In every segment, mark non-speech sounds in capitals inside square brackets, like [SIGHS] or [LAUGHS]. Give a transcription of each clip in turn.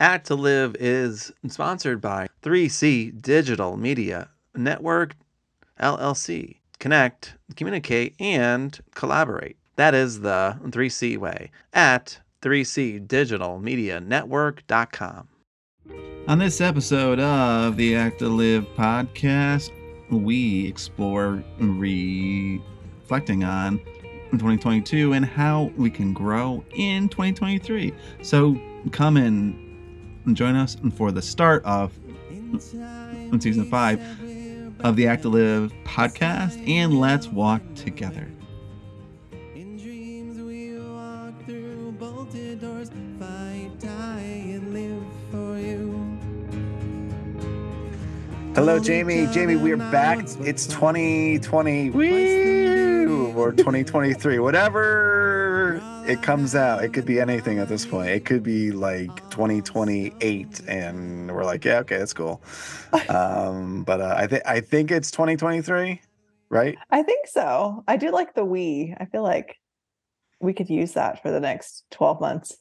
Act to Live is sponsored by 3C Digital Media Network LLC. Connect, communicate, and collaborate. That is the 3C way at 3cdigitalmedianetwork.com. On this episode of the Act to Live podcast, we explore reflecting on 2022 and how we can grow in 2023. So come and join us for the start of season five of the Act to Live podcast, and let's walk together. Hello, Jamie. Jamie, we are back. It's 2020 Woo! or 2023, whatever it comes out. It could be anything at this point. It could be like 2028, and we're like, yeah, okay, that's cool. [LAUGHS] Um, but uh, I think I think it's 2023, right? I think so. I do like the we. I feel like we could use that for the next 12 months.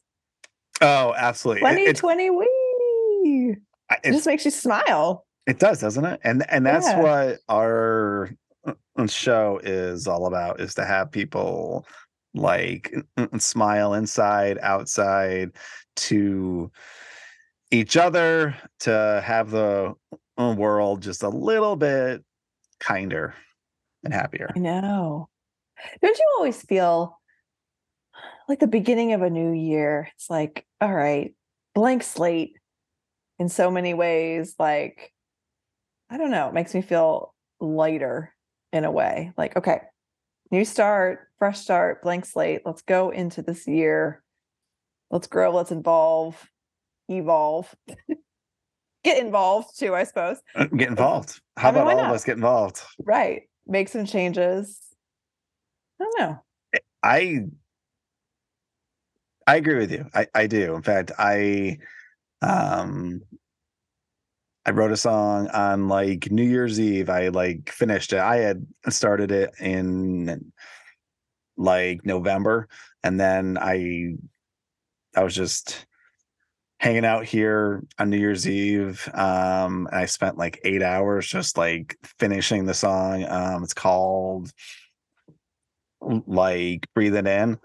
Oh, absolutely. 2020 we. It just makes you smile. It does, doesn't it? And and that's yeah. what our uh, show is all about is to have people like smile inside, outside to each other, to have the uh, world just a little bit kinder and happier. I know. Don't you always feel like the beginning of a new year? It's like, all right, blank slate in so many ways. Like, I don't know, it makes me feel lighter in a way. Like, okay, new start, fresh start, blank slate. Let's go into this year. Let's grow, let's evolve, evolve. [LAUGHS] get involved too, I suppose. Uh, get involved. How I mean, about all not? of us get involved? Right. Make some changes. I don't know. I I agree with you. I, I do. In fact, I um I wrote a song on like New Year's Eve. I like finished it. I had started it in like November and then I I was just hanging out here on New Year's Eve. Um and I spent like 8 hours just like finishing the song. Um it's called like Breathe It In.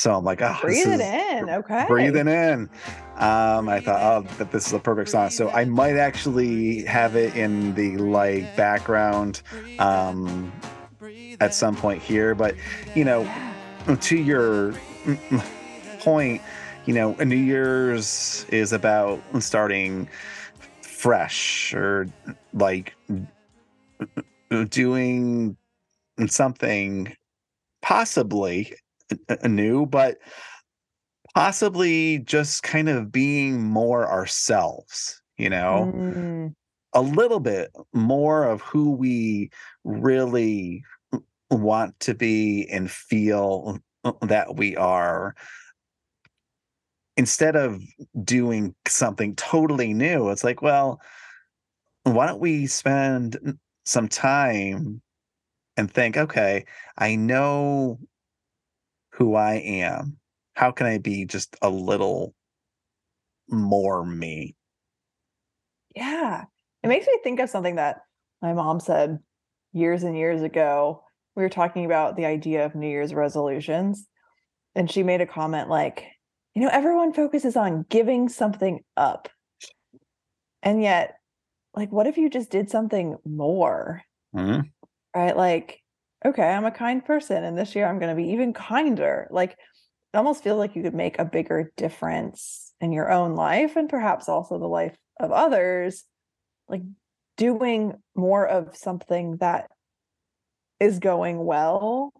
So I'm like, oh, breathe it in. Okay. Breathing in. Um, I thought, oh, that this is a perfect song. So I might actually have it in the like background um, at some point here. But you know, to your point, you know, New Year's is about starting fresh or like doing something possibly new, but possibly just kind of being more ourselves, you know, mm. a little bit more of who we really want to be and feel that we are. Instead of doing something totally new it's like well why don't we spend some time and think okay i know who I am, how can I be just a little more me? Yeah. It makes me think of something that my mom said years and years ago. We were talking about the idea of New Year's resolutions. And she made a comment like, you know, everyone focuses on giving something up. And yet, like, what if you just did something more? Mm-hmm. Right? Like, okay, I'm a kind person and this year I'm going to be even kinder. Like almost feels like you could make a bigger difference in your own life and perhaps also the life of others like doing more of something that is going well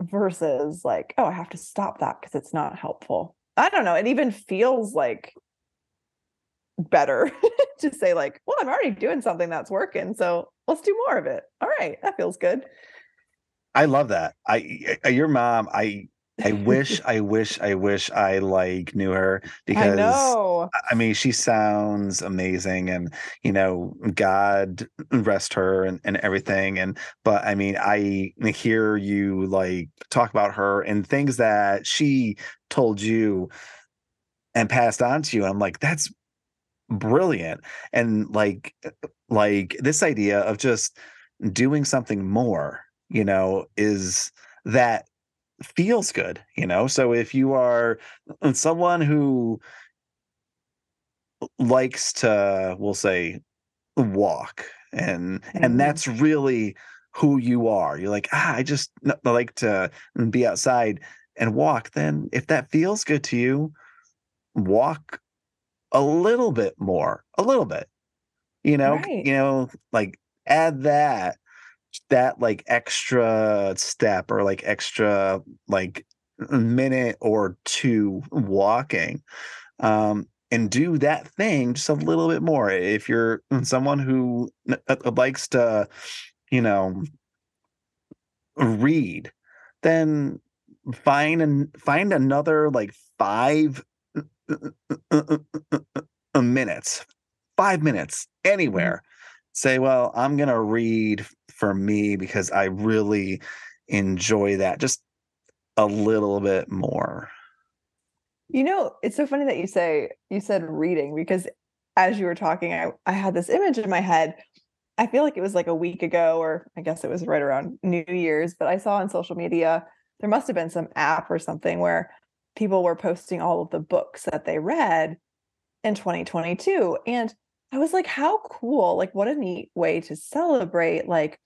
versus like oh I have to stop that because it's not helpful. I don't know, it even feels like better [LAUGHS] to say like well i'm already doing something that's working so let's do more of it. All right that feels good. I love that. I, I your mom i i wish [LAUGHS] i wish i wish i like knew her because I, know. I mean she sounds amazing and you know god rest her and, and everything and but i mean i hear you like talk about her and things that she told you and passed on to you. I'm like, that's brilliant. And like uh, like this idea of just doing something more, you know, is that feels good, you know? So if you are uh, someone who likes to we'll say walk and mm-hmm. and that's really who you are you're like ah i just like to be outside and walk then if that feels good to you walk a little bit more a little bit you know right. you know like add that that like extra step or like extra like minute or two walking um and do that thing just a little bit more. If you're someone who uh, uh, likes to, you know, read, then find and find another like five uh, uh, minutes, five minutes mm-hmm. anywhere. Say, well, I'm gonna read for me because I really enjoy that just a little bit more. You know, it's so funny that you say you said reading because as you were talking, I, I had this image in my head. I feel like it was like a week ago, or I guess it was right around New Year's, but I saw on social media there must have been some app or something where people were posting all of the books that they read in 2022. And I was like, how cool! Like, what a neat way to celebrate like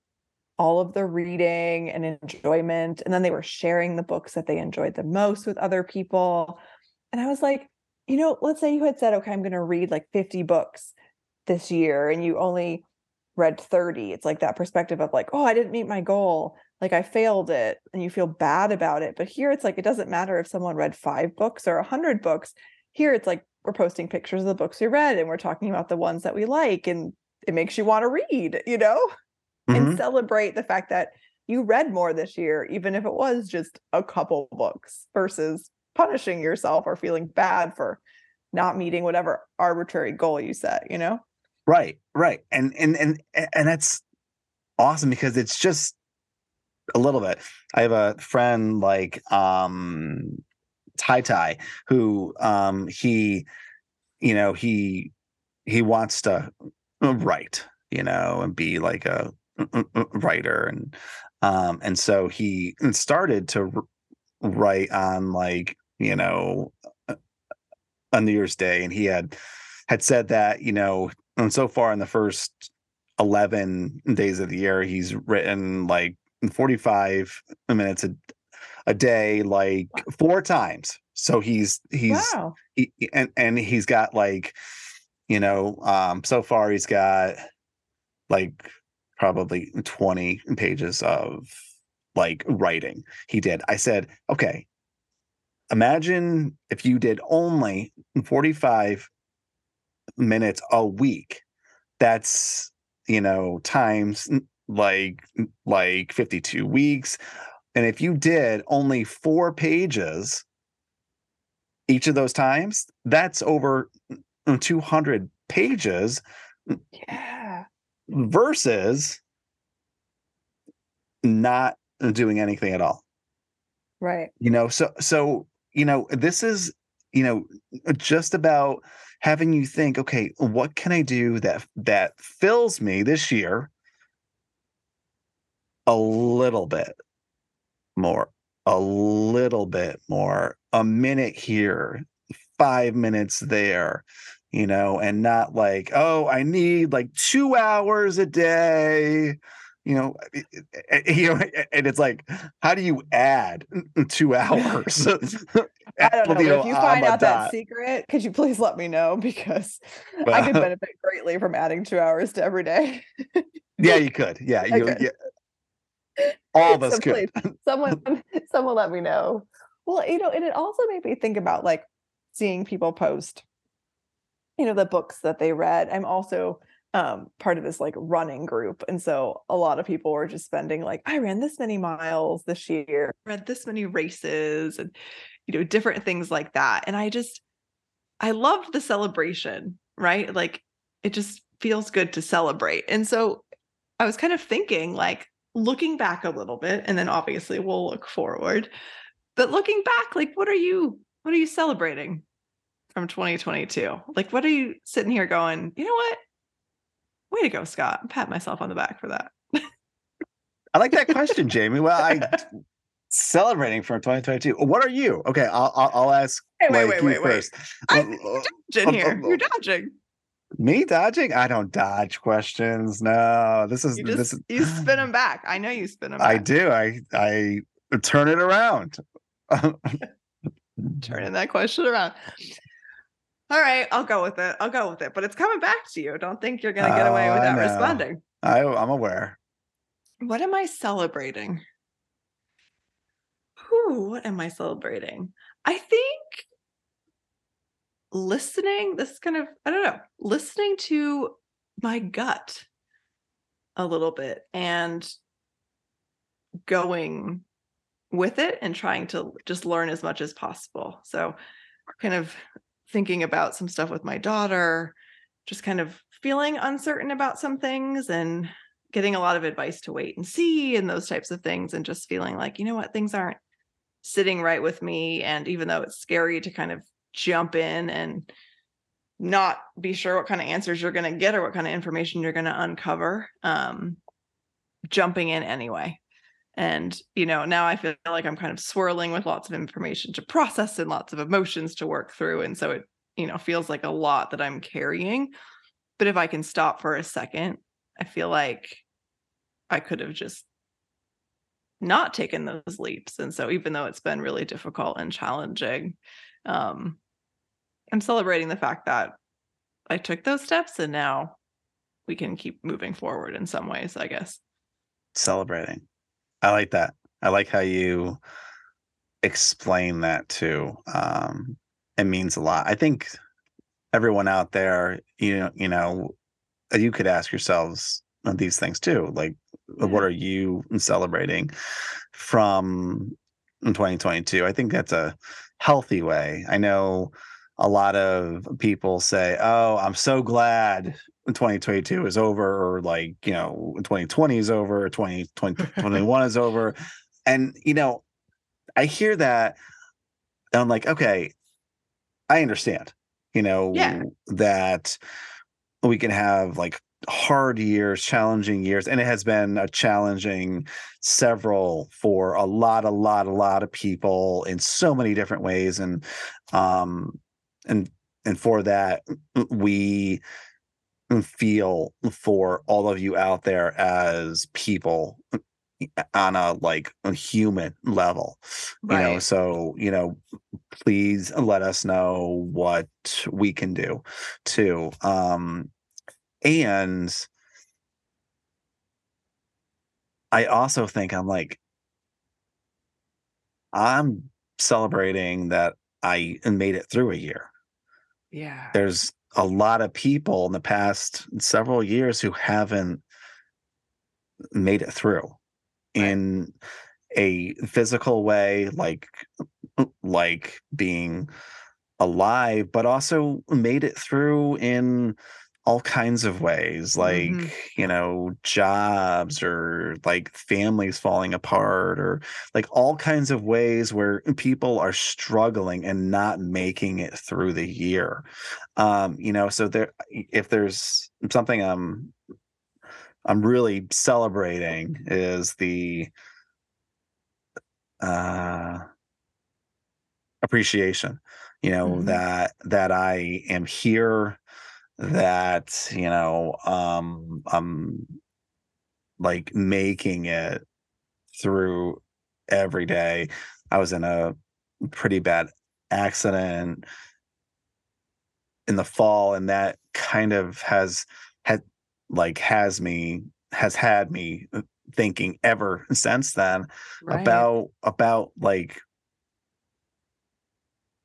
all of the reading and enjoyment. And then they were sharing the books that they enjoyed the most with other people. And I was like, you know, let's say you had said, okay, I'm going to read like 50 books this year and you only read 30. It's like that perspective of like, oh, I didn't meet my goal. Like I failed it and you feel bad about it. But here it's like, it doesn't matter if someone read five books or a hundred books. Here it's like, we're posting pictures of the books we read and we're talking about the ones that we like. And it makes you want to read, you know, mm-hmm. and celebrate the fact that you read more this year, even if it was just a couple books versus punishing yourself or feeling bad for not meeting whatever arbitrary goal you set, you know? Right, right. And and and and that's awesome because it's just a little bit. I have a friend like um Tai Tai who um he you know he he wants to write, you know, and be like a writer and um and so he started to write on like you know, on New Year's Day, and he had had said that you know, and so far in the first eleven days of the year, he's written like forty five minutes a, a day, like four times. So he's he's wow. he, and and he's got like you know um so far he's got like probably 20 pages of like writing he did. I said okay imagine if you did only 45 minutes a week. That's you know times like like 52 weeks. And if you did only four pages each of those times that's over 200 pages yeah. versus not doing anything at all. Right. You know so so you know, this is, you know, just about having you think, okay, what can I do that that fills me this year? A little bit more, a little bit more, a minute here, five minutes there, you know, and not like, oh, I need like two hours a day you know, uh, you know, [LAUGHS] and it's like, how do you add two hours? [LAUGHS] [LAUGHS] I don't know. If you find out that secret, could you please let me know because well, I could benefit greatly from adding two hours to every day. yeah, you could. Yeah, you. Could. Yeah. All of us so could. Please, someone, someone, let me know. Well, you know, and it also made me think about like seeing people post, you know, the books that they read. I'm also um part of this like running group and so a lot of people were just spending like i ran this many miles this year read this many races and you know different things like that and i just i loved the celebration right like it just feels good to celebrate and so i was kind of thinking like looking back a little bit and then obviously we'll look forward but looking back like what are you what are you celebrating from 2022? Like, what are you sitting here going, you know what? Way to go, Scott. Pat myself on the back for that. I like that question, [LAUGHS] Jamie. Well, I celebrating from 2022. What are you? Okay, I'll I'll, I'll ask. Hey, wait, wait, wait, first. wait. I'm um, uh, dodging um, here. Um, You're uh, dodging. Me dodging? I don't dodge questions. No, this is you just, this is you spin them [SIGHS] back. I know you spin them. Back. I do. I I turn it around. [LAUGHS] Turning that question around. All right, I'll go with it. I'll go with it. But it's coming back to you. Don't think you're going to get away oh, without responding. I, I'm aware. What am I celebrating? Who? what am I celebrating? I think listening, this is kind of, I don't know, listening to my gut a little bit and going with it and trying to just learn as much as possible. So, kind of thinking about some stuff with my daughter, just kind of feeling uncertain about some things and getting a lot of advice to wait and see and those types of things, and just feeling like, you know what, things aren't sitting right with me. And even though it's scary to kind of jump in and not be sure what kind of answers you're going to get or what kind of information you're going to uncover, um, jumping in anyway and, you know, now I feel like I'm kind of swirling with lots of information to process and lots of emotions to work through. And so it, you know, feels like a lot that I'm carrying. But if I can stop for a second, I feel like I could have just not taken those leaps. And so even though it's been really difficult and challenging, um, I'm celebrating the fact that I took those steps and now we can keep moving forward in some ways, I guess. Celebrating. I like that. I like how you explain that too. Um, it means a lot. I think everyone out there, you know, you know, uh, you could ask yourselves uh, these things too. Like, yeah. what mm-hmm. are you celebrating from 2022? I think that's a healthy way. I know a lot of people say, "Oh, I'm so glad 2022 is over," or like, you know, 2020 is over, 2021 [LAUGHS] is over, and you know, I hear that, and I'm like, okay, I understand, you know, yeah. that we can have like hard years, challenging years, and it has been a challenging several for a lot, a lot, a lot of people in so many different ways, and um, and and for that we feel for all of you out there as people on a like a human level right. you know so you know please let us know what we can do too um and i also think i'm like i'm celebrating that i made it through a year yeah. There's a lot of people in the past several years who haven't made it through right. in a physical way like like being alive but also made it through in all kinds of ways like mm-hmm. you know jobs or like families falling apart or like all kinds of ways where people are struggling and not making it through the year um you know so there if there's something i'm i'm really celebrating is the uh appreciation you know mm-hmm. that that i am here that you know um i'm like making it through every day i was in a pretty bad accident in the fall and that kind of has had like has me has had me thinking ever since then right. about about like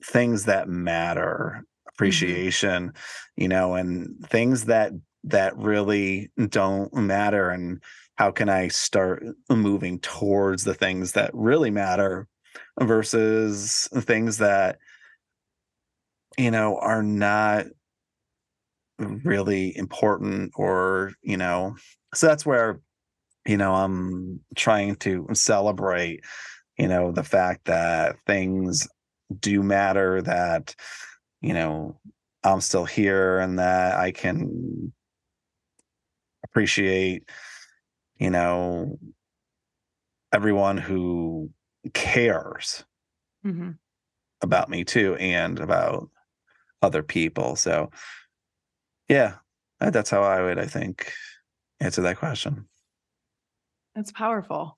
things that matter. Appreciation mm-hmm. you know and things that that really don't matter and how can i start moving towards the things that really matter versus things that you know are not really important or you know so that's where you know i'm trying to celebrate you know the fact that things do matter that you know, I'm still here and that I can appreciate, you know, everyone who cares hmm about me too and about other people. So, yeah, that's how I would, I think, answer that question. That's powerful.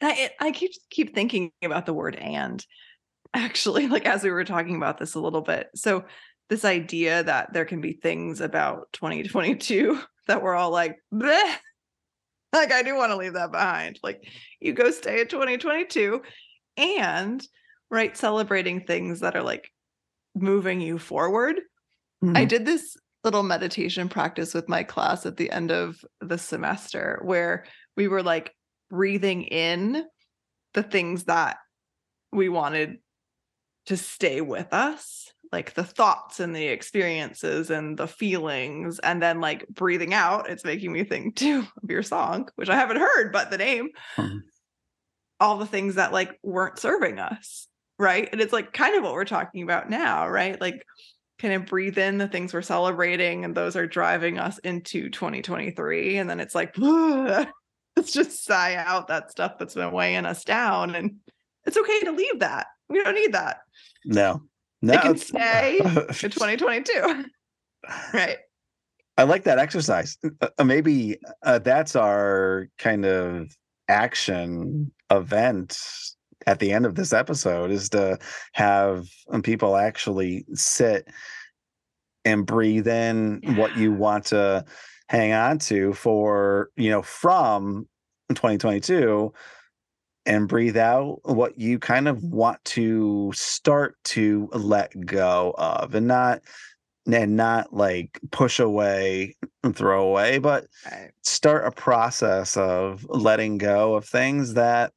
I I keep keep thinking about the word and actually like as we were talking about this a little bit. So this idea that there can be things about 2022 [LAUGHS] that we're all like Bleh. like I do want to leave that behind. Like you go stay in 2022 and right celebrating things that are like moving you forward. I Mhm. did this little meditation practice with my class at the end of the semester where we were like breathing in the things that we wanted to stay with us, like the thoughts and the experiences and the feelings, and then like breathing out. It's making me think too [LAUGHS] of your song, which I haven't heard, but the name, Mhm. all the things that like weren't serving us. Right. And it's like kind of what we're talking about now, right? Like kind of breathe in the things we're celebrating and those are driving us into 2023 and then it's like [LAUGHS] let's just sigh out that stuff that's been weighing us down and it's okay to leave that we don't need that. No, no. it can stay [LAUGHS] in 2022 [LAUGHS] right. I like that exercise. Uh, uh, maybe uh, that's our kind of action event at the end of this episode is to have um, people actually sit and breathe in what you want to hang on to for, you know, from 2022 and breathe out what you kind of want to start to let go of and not and not like push away and throw away, but right. start a process of letting go of things that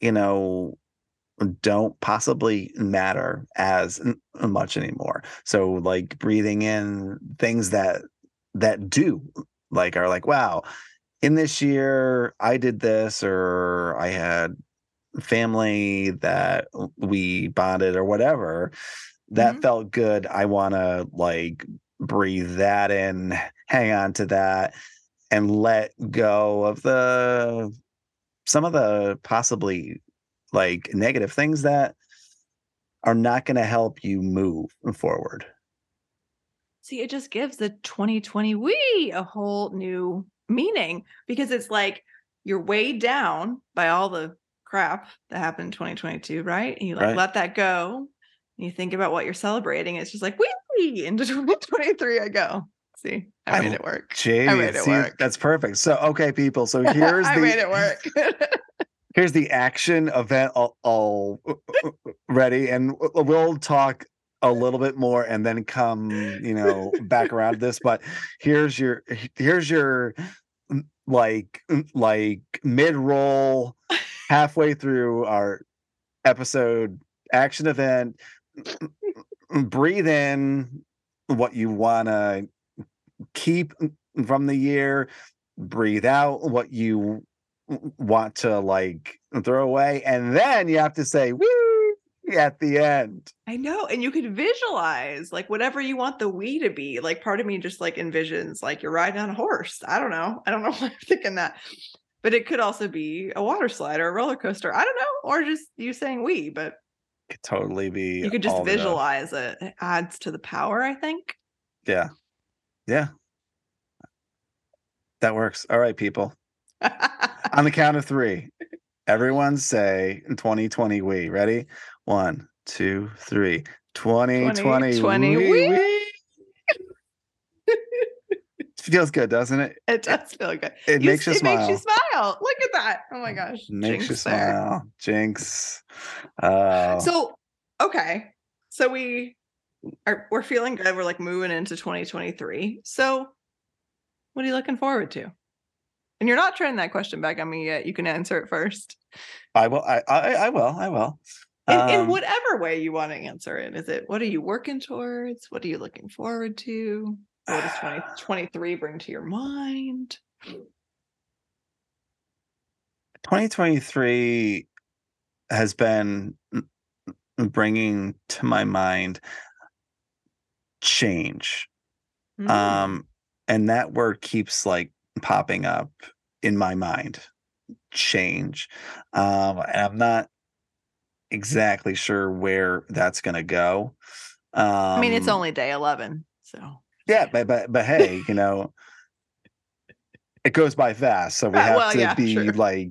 you know don't possibly matter as much anymore. So like breathing in things that that do like are like wow in this year i did this or i had family that we bonded or whatever that Mhm. felt good i want to like breathe that in hang on to that and let go of the some of the possibly like negative things that are not going to help you move forward. see it just gives the 2020 we a whole new meaning because it's like you're weighed down by all the crap that happened in 2022 right and you like Right. let that go and you think about what you're celebrating it's just like wee into [LAUGHS] 2023 i go see i I made it work Jamie, made it see, work. that's perfect. So, okay, people. So [LAUGHS] here's i the made it work [LAUGHS] here's the action event all, all uh, uh, uh, ready, and we'll talk a little bit more and then come, you know, back around this. But here's your here's your like like mid roll halfway through our episode action event. Breathe in what you want to keep from the year. Breathe out what you want to like throw away, and then you have to say "woo" at the end. I know. And you could visualize like whatever you want the we to be. Like part of me just like envisions like you're riding on a horse. I don't know. I don't [LAUGHS] know why I'm thinking that. But it could also be a water slide or a roller coaster. I don't know. Or just you saying we, but Could totally be. you could just all the above. visualize it. It adds to the power, I think. Yeah, yeah, that works. All right, people. [LAUGHS] On the count of three, everyone say in 2020 we. Ready? One, two, three. 2020 2020 we. we. we. Feels good, doesn't it? it does feel good. It You makes you it smile. makes you smile. Look at that. Oh my gosh. Makes you jinx there. smile. Jinx. Oh. So, okay. So we are we're feeling good. We're like moving into 2023. So what are you looking forward to? And you're not turning that question back on me yet. You can answer it first. I will. I, I, I will. I will. In, in Um, whatever way you want to answer it. Is it what are you working towards? What are you looking forward to? What does 2023 [SIGHS] bring to your mind? 2023 has been bringing to my mind change. Mm. Um, and that word keeps like popping up in my mind. Change. Um, and I'm not exactly sure where that's gonna go. Um I mean, it's only day 11. So, yeah, but but but hey, you know, [LAUGHS] it goes by fast, so we Right, have well, to yeah, be sure. like,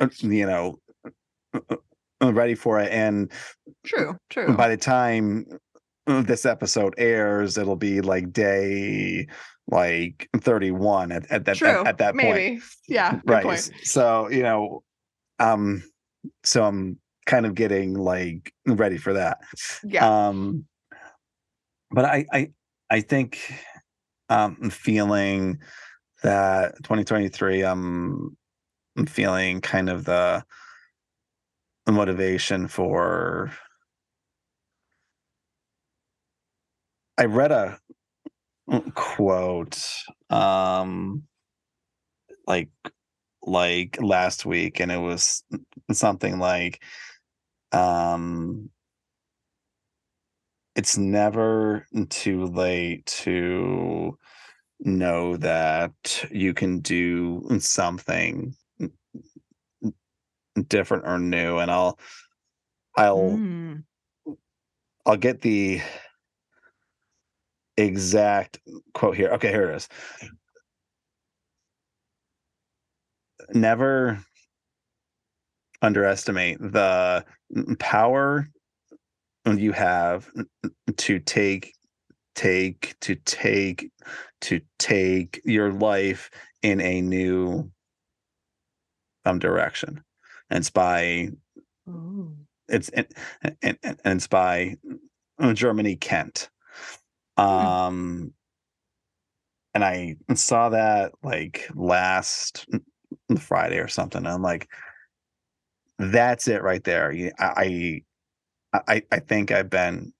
uh, you know, uh, uh, ready for it. And true, true. by the time uh, this episode airs, it'll be like day like 31 at at that at, at that point. Maybe. Yeah. Right. point. So, you know, um, so I'm kind of getting like ready for that. Yeah. Um, but I, I, I think um, I'm feeling that 2023. Um, I'm feeling kind of the, the motivation for. I read a quote, um, like like last week, and it was something like, um, it's never too late to know that you can do something different or new and i'll i'll Mm. i'll get the exact quote here okay here it is never underestimate the mm, power you have mm, to take take to take to take your life in a new um direction. And it's by Ooh. it's and, and, and it's by mm, germany kent. Hmm. Um and i saw that like last friday or something and i'm like that's it right there i i i, think i've been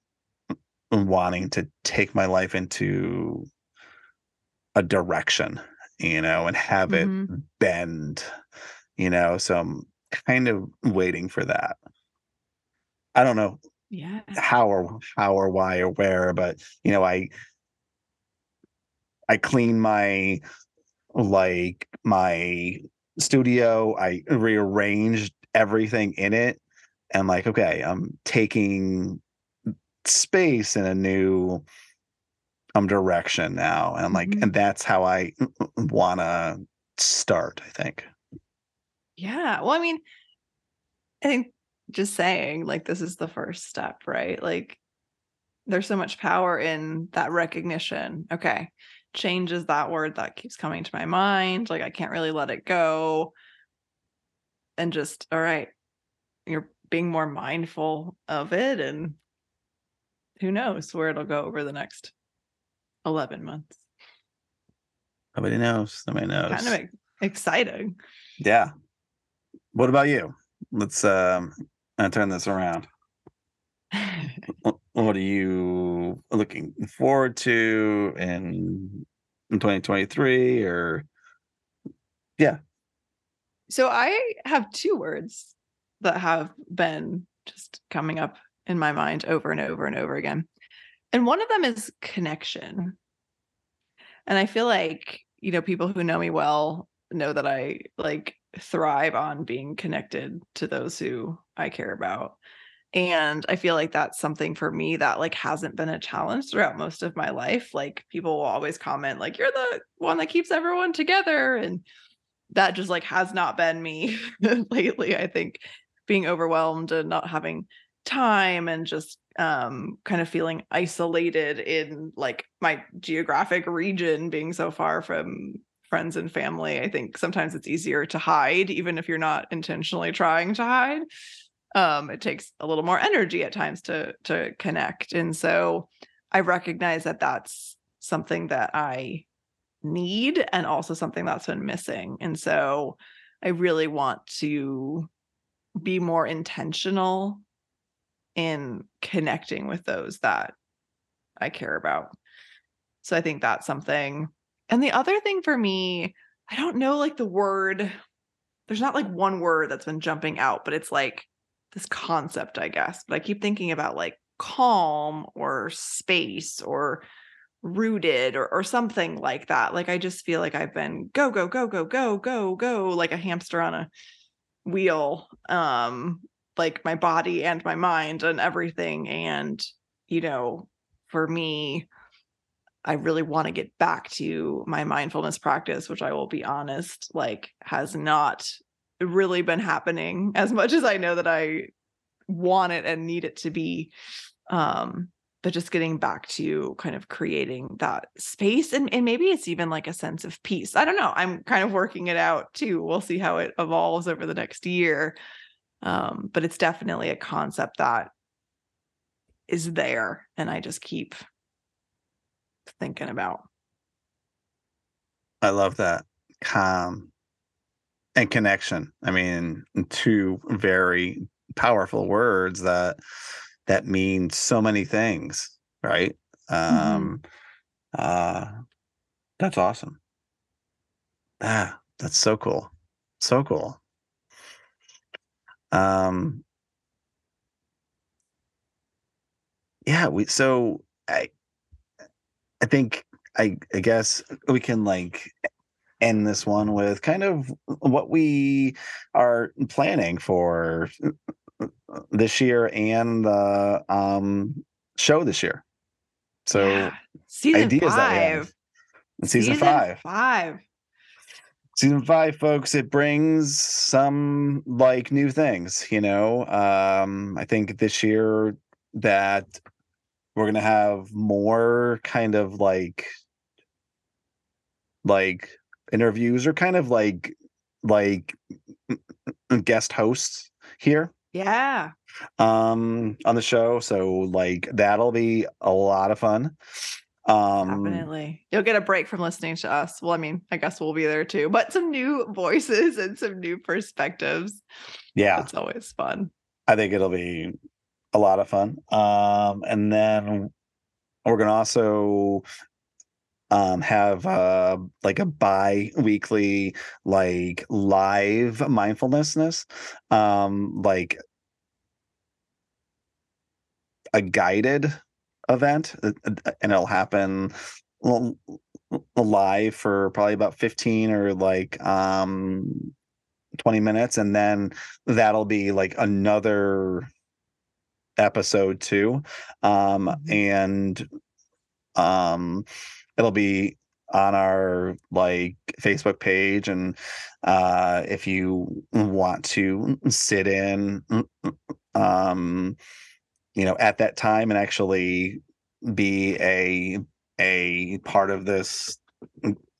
wanting to take my life into a direction you know and have it Mhm. bend you know so i'm kind of waiting for that i don't know Yeah. how or how or why or where but you know i i clean my like my studio i rearranged everything in it and like okay i'm taking space in a new um direction now and like Mhm. and that's how i want to start i think Yeah. Well, I mean, I think just saying like this is the first step, right? Like there's so much power in that recognition. Okay. Change is that word that keeps coming to my mind. Like I can't really let it go. And just, all right, you're being more mindful of it. And who knows where it'll go over the next 11 months. nobody knows nobody knows Kind of exciting. yeah what about you let's um turn this around [LAUGHS] what are you looking forward to in, in 2023 or So I have two words that have been just coming up in my mind over and over and over again. And one of them is connection. And I feel like, you know, people who know me well know that I like thrive on being connected to those who I care about. And I feel like that's something for me that like hasn't been a challenge throughout most of my life. Like people will always comment like you're the one that keeps everyone together and that just like has not been me [LAUGHS] lately i think being overwhelmed and not having time and just um kind of feeling isolated in like my geographic region being so far from friends and family i think sometimes it's easier to hide even if you're not intentionally trying to hide. Um it takes a little more energy at times to to connect and so i recognize that that's something that i need and also something that's been missing. And so I really want to be more intentional in connecting with those that I care about. So I think that's something. And the other thing for me, I don't know like the word, there's not like one word that's been jumping out, but it's like this concept, I guess. But I keep thinking about like calm or space or rooted or, or something like that. Like I just feel like I've been go, go, go, go, go, go, go, like a hamster on a wheel. Um, like my body and my mind and everything. And, you know, for me, I really want to get back to my mindfulness practice, which I will be honest, like has not really been happening [LAUGHS] as much as I know that I want it and need it to be. Um, but just getting back to kind of creating that space and, and maybe it's even like a sense of peace. I don't know. I'm kind of working it out too. We'll see how it evolves over the next year. Um, but it's definitely a concept that is there and I just keep thinking about. I love that. Calm and connection. I mean, two very powerful words that that mean so many things, right? Mm-hmm. Um uh that's awesome. Ah, that's so cool. So cool. Um yeah, we so I I think I I guess we can like end this one with kind of what we are planning for this year and the um show this year. So Yeah. Season ideas that we have. five. season, five. Five. Season five, folks, it brings some like new things, you know. Um, I think this year that we're gonna have more kind of like like interviews or kind of like like guest hosts here Yeah. um on the show so like that'll be a lot of fun um Definitely. You'll get a break from listening to us. Well, I mean, I guess we'll be there too, but some new [LAUGHS] voices and some new perspectives. yeah It's always fun. i think it'll be a lot of fun um and then we're gonna also um have uh like a bi-weekly like live mindfulnessness um like a guided event uh, uh, and it'll happen live for probably about 15 or like um 20 minutes and then that'll be like another episode too um Mhm. and um it'll be on our like facebook page and uh if you want to sit in um you know at that time and actually be a a part of this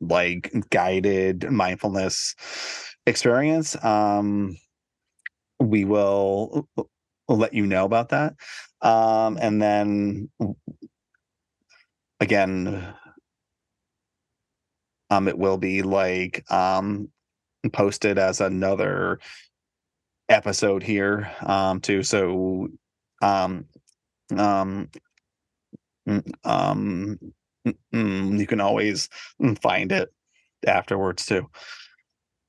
like guided mindfulness experience um we will let you know about that. Um and then again um it will be like um posted as another episode here um too so um um mm, um mm, mm, you can always find it afterwards too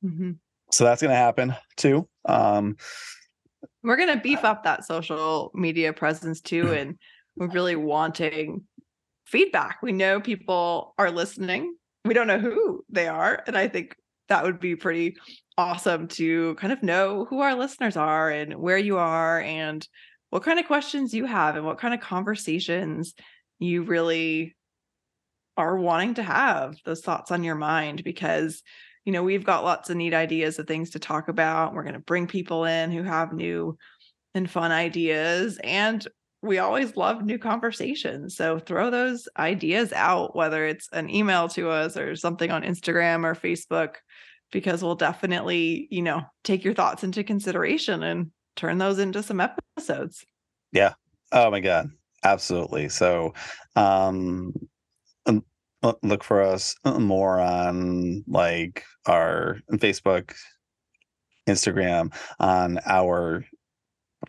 Mhm. so that's gonna happen too um We're going to beef up that social media presence too. And we're really wanting feedback. We know people are listening. We don't know who they are. And I think that would be pretty awesome to kind of know who our listeners are and where you are and what kind of questions you have and what kind of conversations you really are wanting to have those thoughts on your mind because you know we've got lots of neat ideas of things to talk about we're going to bring people in who have new and fun ideas and we always love new conversations so throw those ideas out whether it's an email to us or something on Instagram or Facebook because we'll definitely you know take your thoughts into consideration and turn those into some episodes Yeah. Oh my god, absolutely. So, um, um, look for us uh, more on like our Facebook, Instagram, on our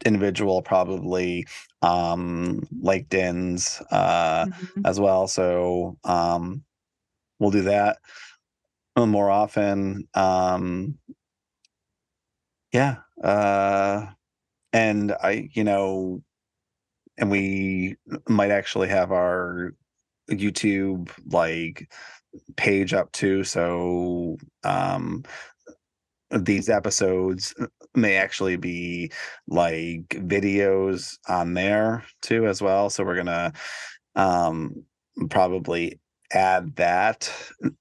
individual, probably um, LinkedIn's uh, Mhm. as well. So, um, we'll do that more often. Um, yeah, uh, and I, you know, and we might actually have our YouTube like page up too. So um these episodes may actually be like videos on there too as well. So we're gonna um probably add that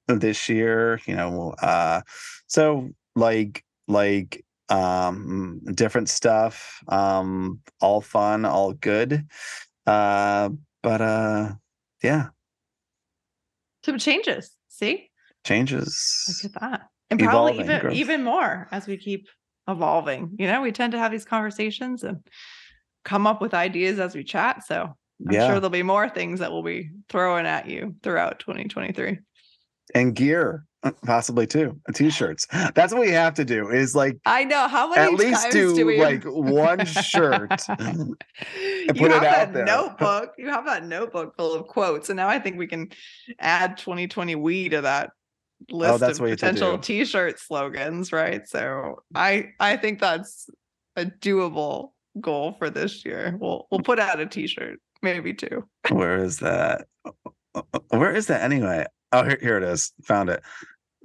this year, you know. Uh so like like um different stuff um all fun all good uh but uh yeah Some changes. See? changes Look at that. And probably even growth. even more as we keep evolving. You know, we tend to have these conversations and come up with ideas as we chat. So I'm yeah sure there'll be more things that we'll be throwing at you throughout 2023. and gear uh, possibly too t-shirts that's what we have to do is like I know how many at least times do, do we like one [LAUGHS] shirt [LAUGHS] you put it have out that there. notebook. You have that notebook full of quotes, and now I think we can add 2020 we to that list Oh, of what you have to potential. T-shirt slogans, right? So I I think that's a doable goal for this year. We'll we'll put out a T-shirt, maybe two. where is that Uh, uh, where is that anyway oh here, here it is found it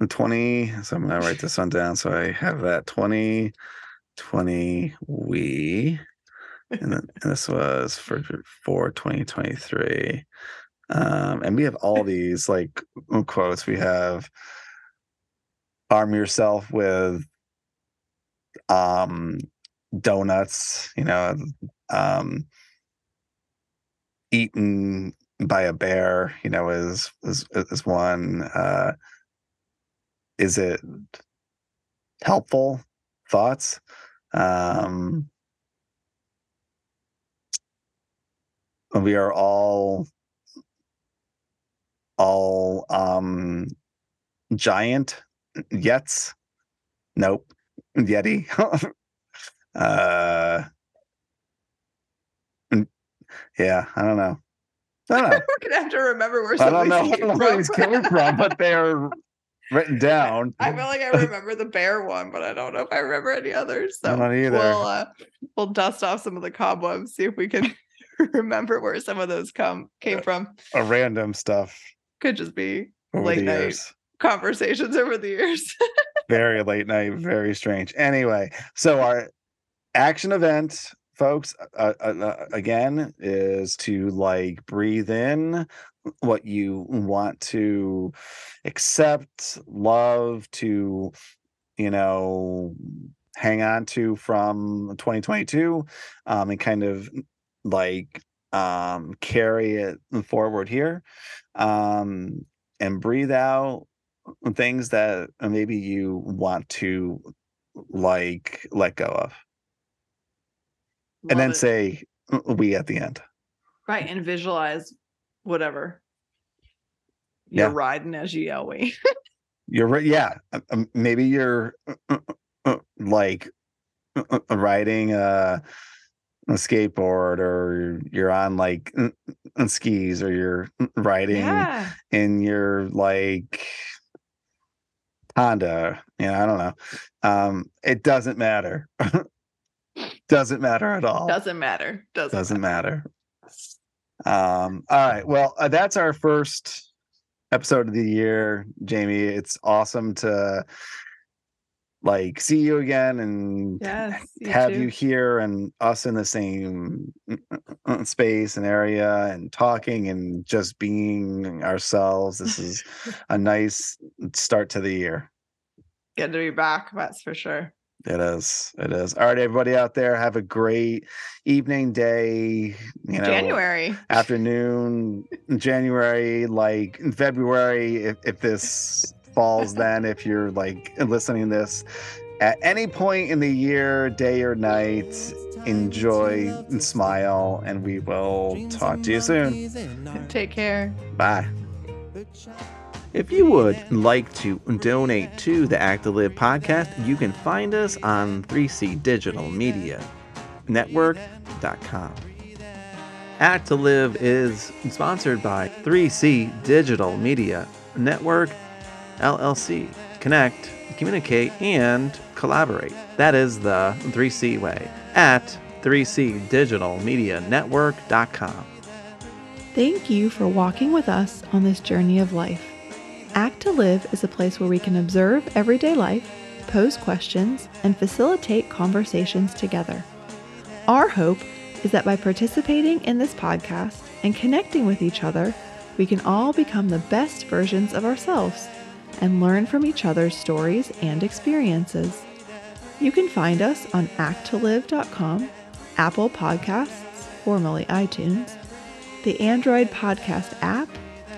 20 so i'm gonna write this one down so i have that 2020 we and then and this was for for 2023 um and we have all [LAUGHS] these like quotes. We have arm yourself with um donuts you know um eaten by a bear you know is is is one uh is it helpful thoughts? Um we are all all um giant yets nope. Yeti? [LAUGHS] Uh yeah i don't know. I don't [LAUGHS] know. We're gonna have to remember where i don't know, I don't know where these came from. but they're written [LAUGHS] down. I feel like I remember the bear one, but I don't know if I remember any others. So don't either. we'll uh, we'll dust off some of the cobwebs, see if we can remember where some of those come came from. a random stuff Could just be over Late night. years conversations over the years. [LAUGHS] very late night very strange anyway so our action event folks uh, uh, uh, again is to like breathe in what you want to accept love to you know hang on to from 2022 um and kind of like um carry it forward here um and breathe out things that maybe you want to like let go of and then it. say "Uh, we at the end right and visualize whatever you're Yeah. riding as you yell we. [LAUGHS] you're right yeah uh, um, maybe you're uh, uh, uh, like uh, uh, riding a, a skateboard or you're on like uh, uh, skis or you're uh, riding yeah. in your like Honda. You know, I don't know. Um, it doesn't matter. [LAUGHS] doesn't matter at all. Doesn't matter. Doesn't, Doesn't matter. matter. Um, all right. Well, uh, that's our first episode of the year, Jamie. It's awesome to like see you again and Yes. [LAUGHS] you have too. you here and us in the same uh, space and area and talking and just being ourselves. This is [LAUGHS] a nice start to the year. Good to be back, that's for sure. It is. It is. All right, everybody out there, have a great evening, day, you know, January. afternoon, January, like February, if, if this falls, then if you're like listening to this at any point in the year, day or night, enjoy and smile, and we will talk to you soon. Take care. Bye. If you would like to donate to the Act to Live podcast, you can find us on 3C Digital Media Network.com. Act to Live is sponsored by 3C Digital Media Network LLC. Connect, communicate, and collaborate. That is the 3C way at 3cdigitalmedianetwork.com. Thank you for walking with us on this journey of life. Act to Live is a place where we can observe everyday life, pose questions, and facilitate conversations together. Our hope is that by participating in this podcast and connecting with each other, we can all become the best versions of ourselves and learn from each other's stories and experiences. You can find us on acttolive.com, Apple Podcasts, formerly iTunes, the Android Podcast app,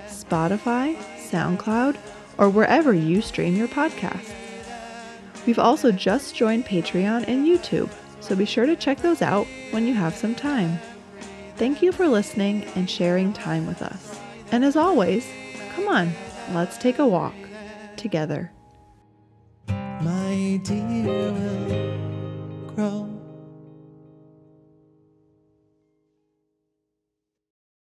Spotify, SoundCloud, or wherever you stream your podcasts. We've also just joined Patreon and YouTube, so be sure to check those out when you have some time. Thank you for listening and sharing time with us. And as always, come on, let's take a walk together. My dear will grow.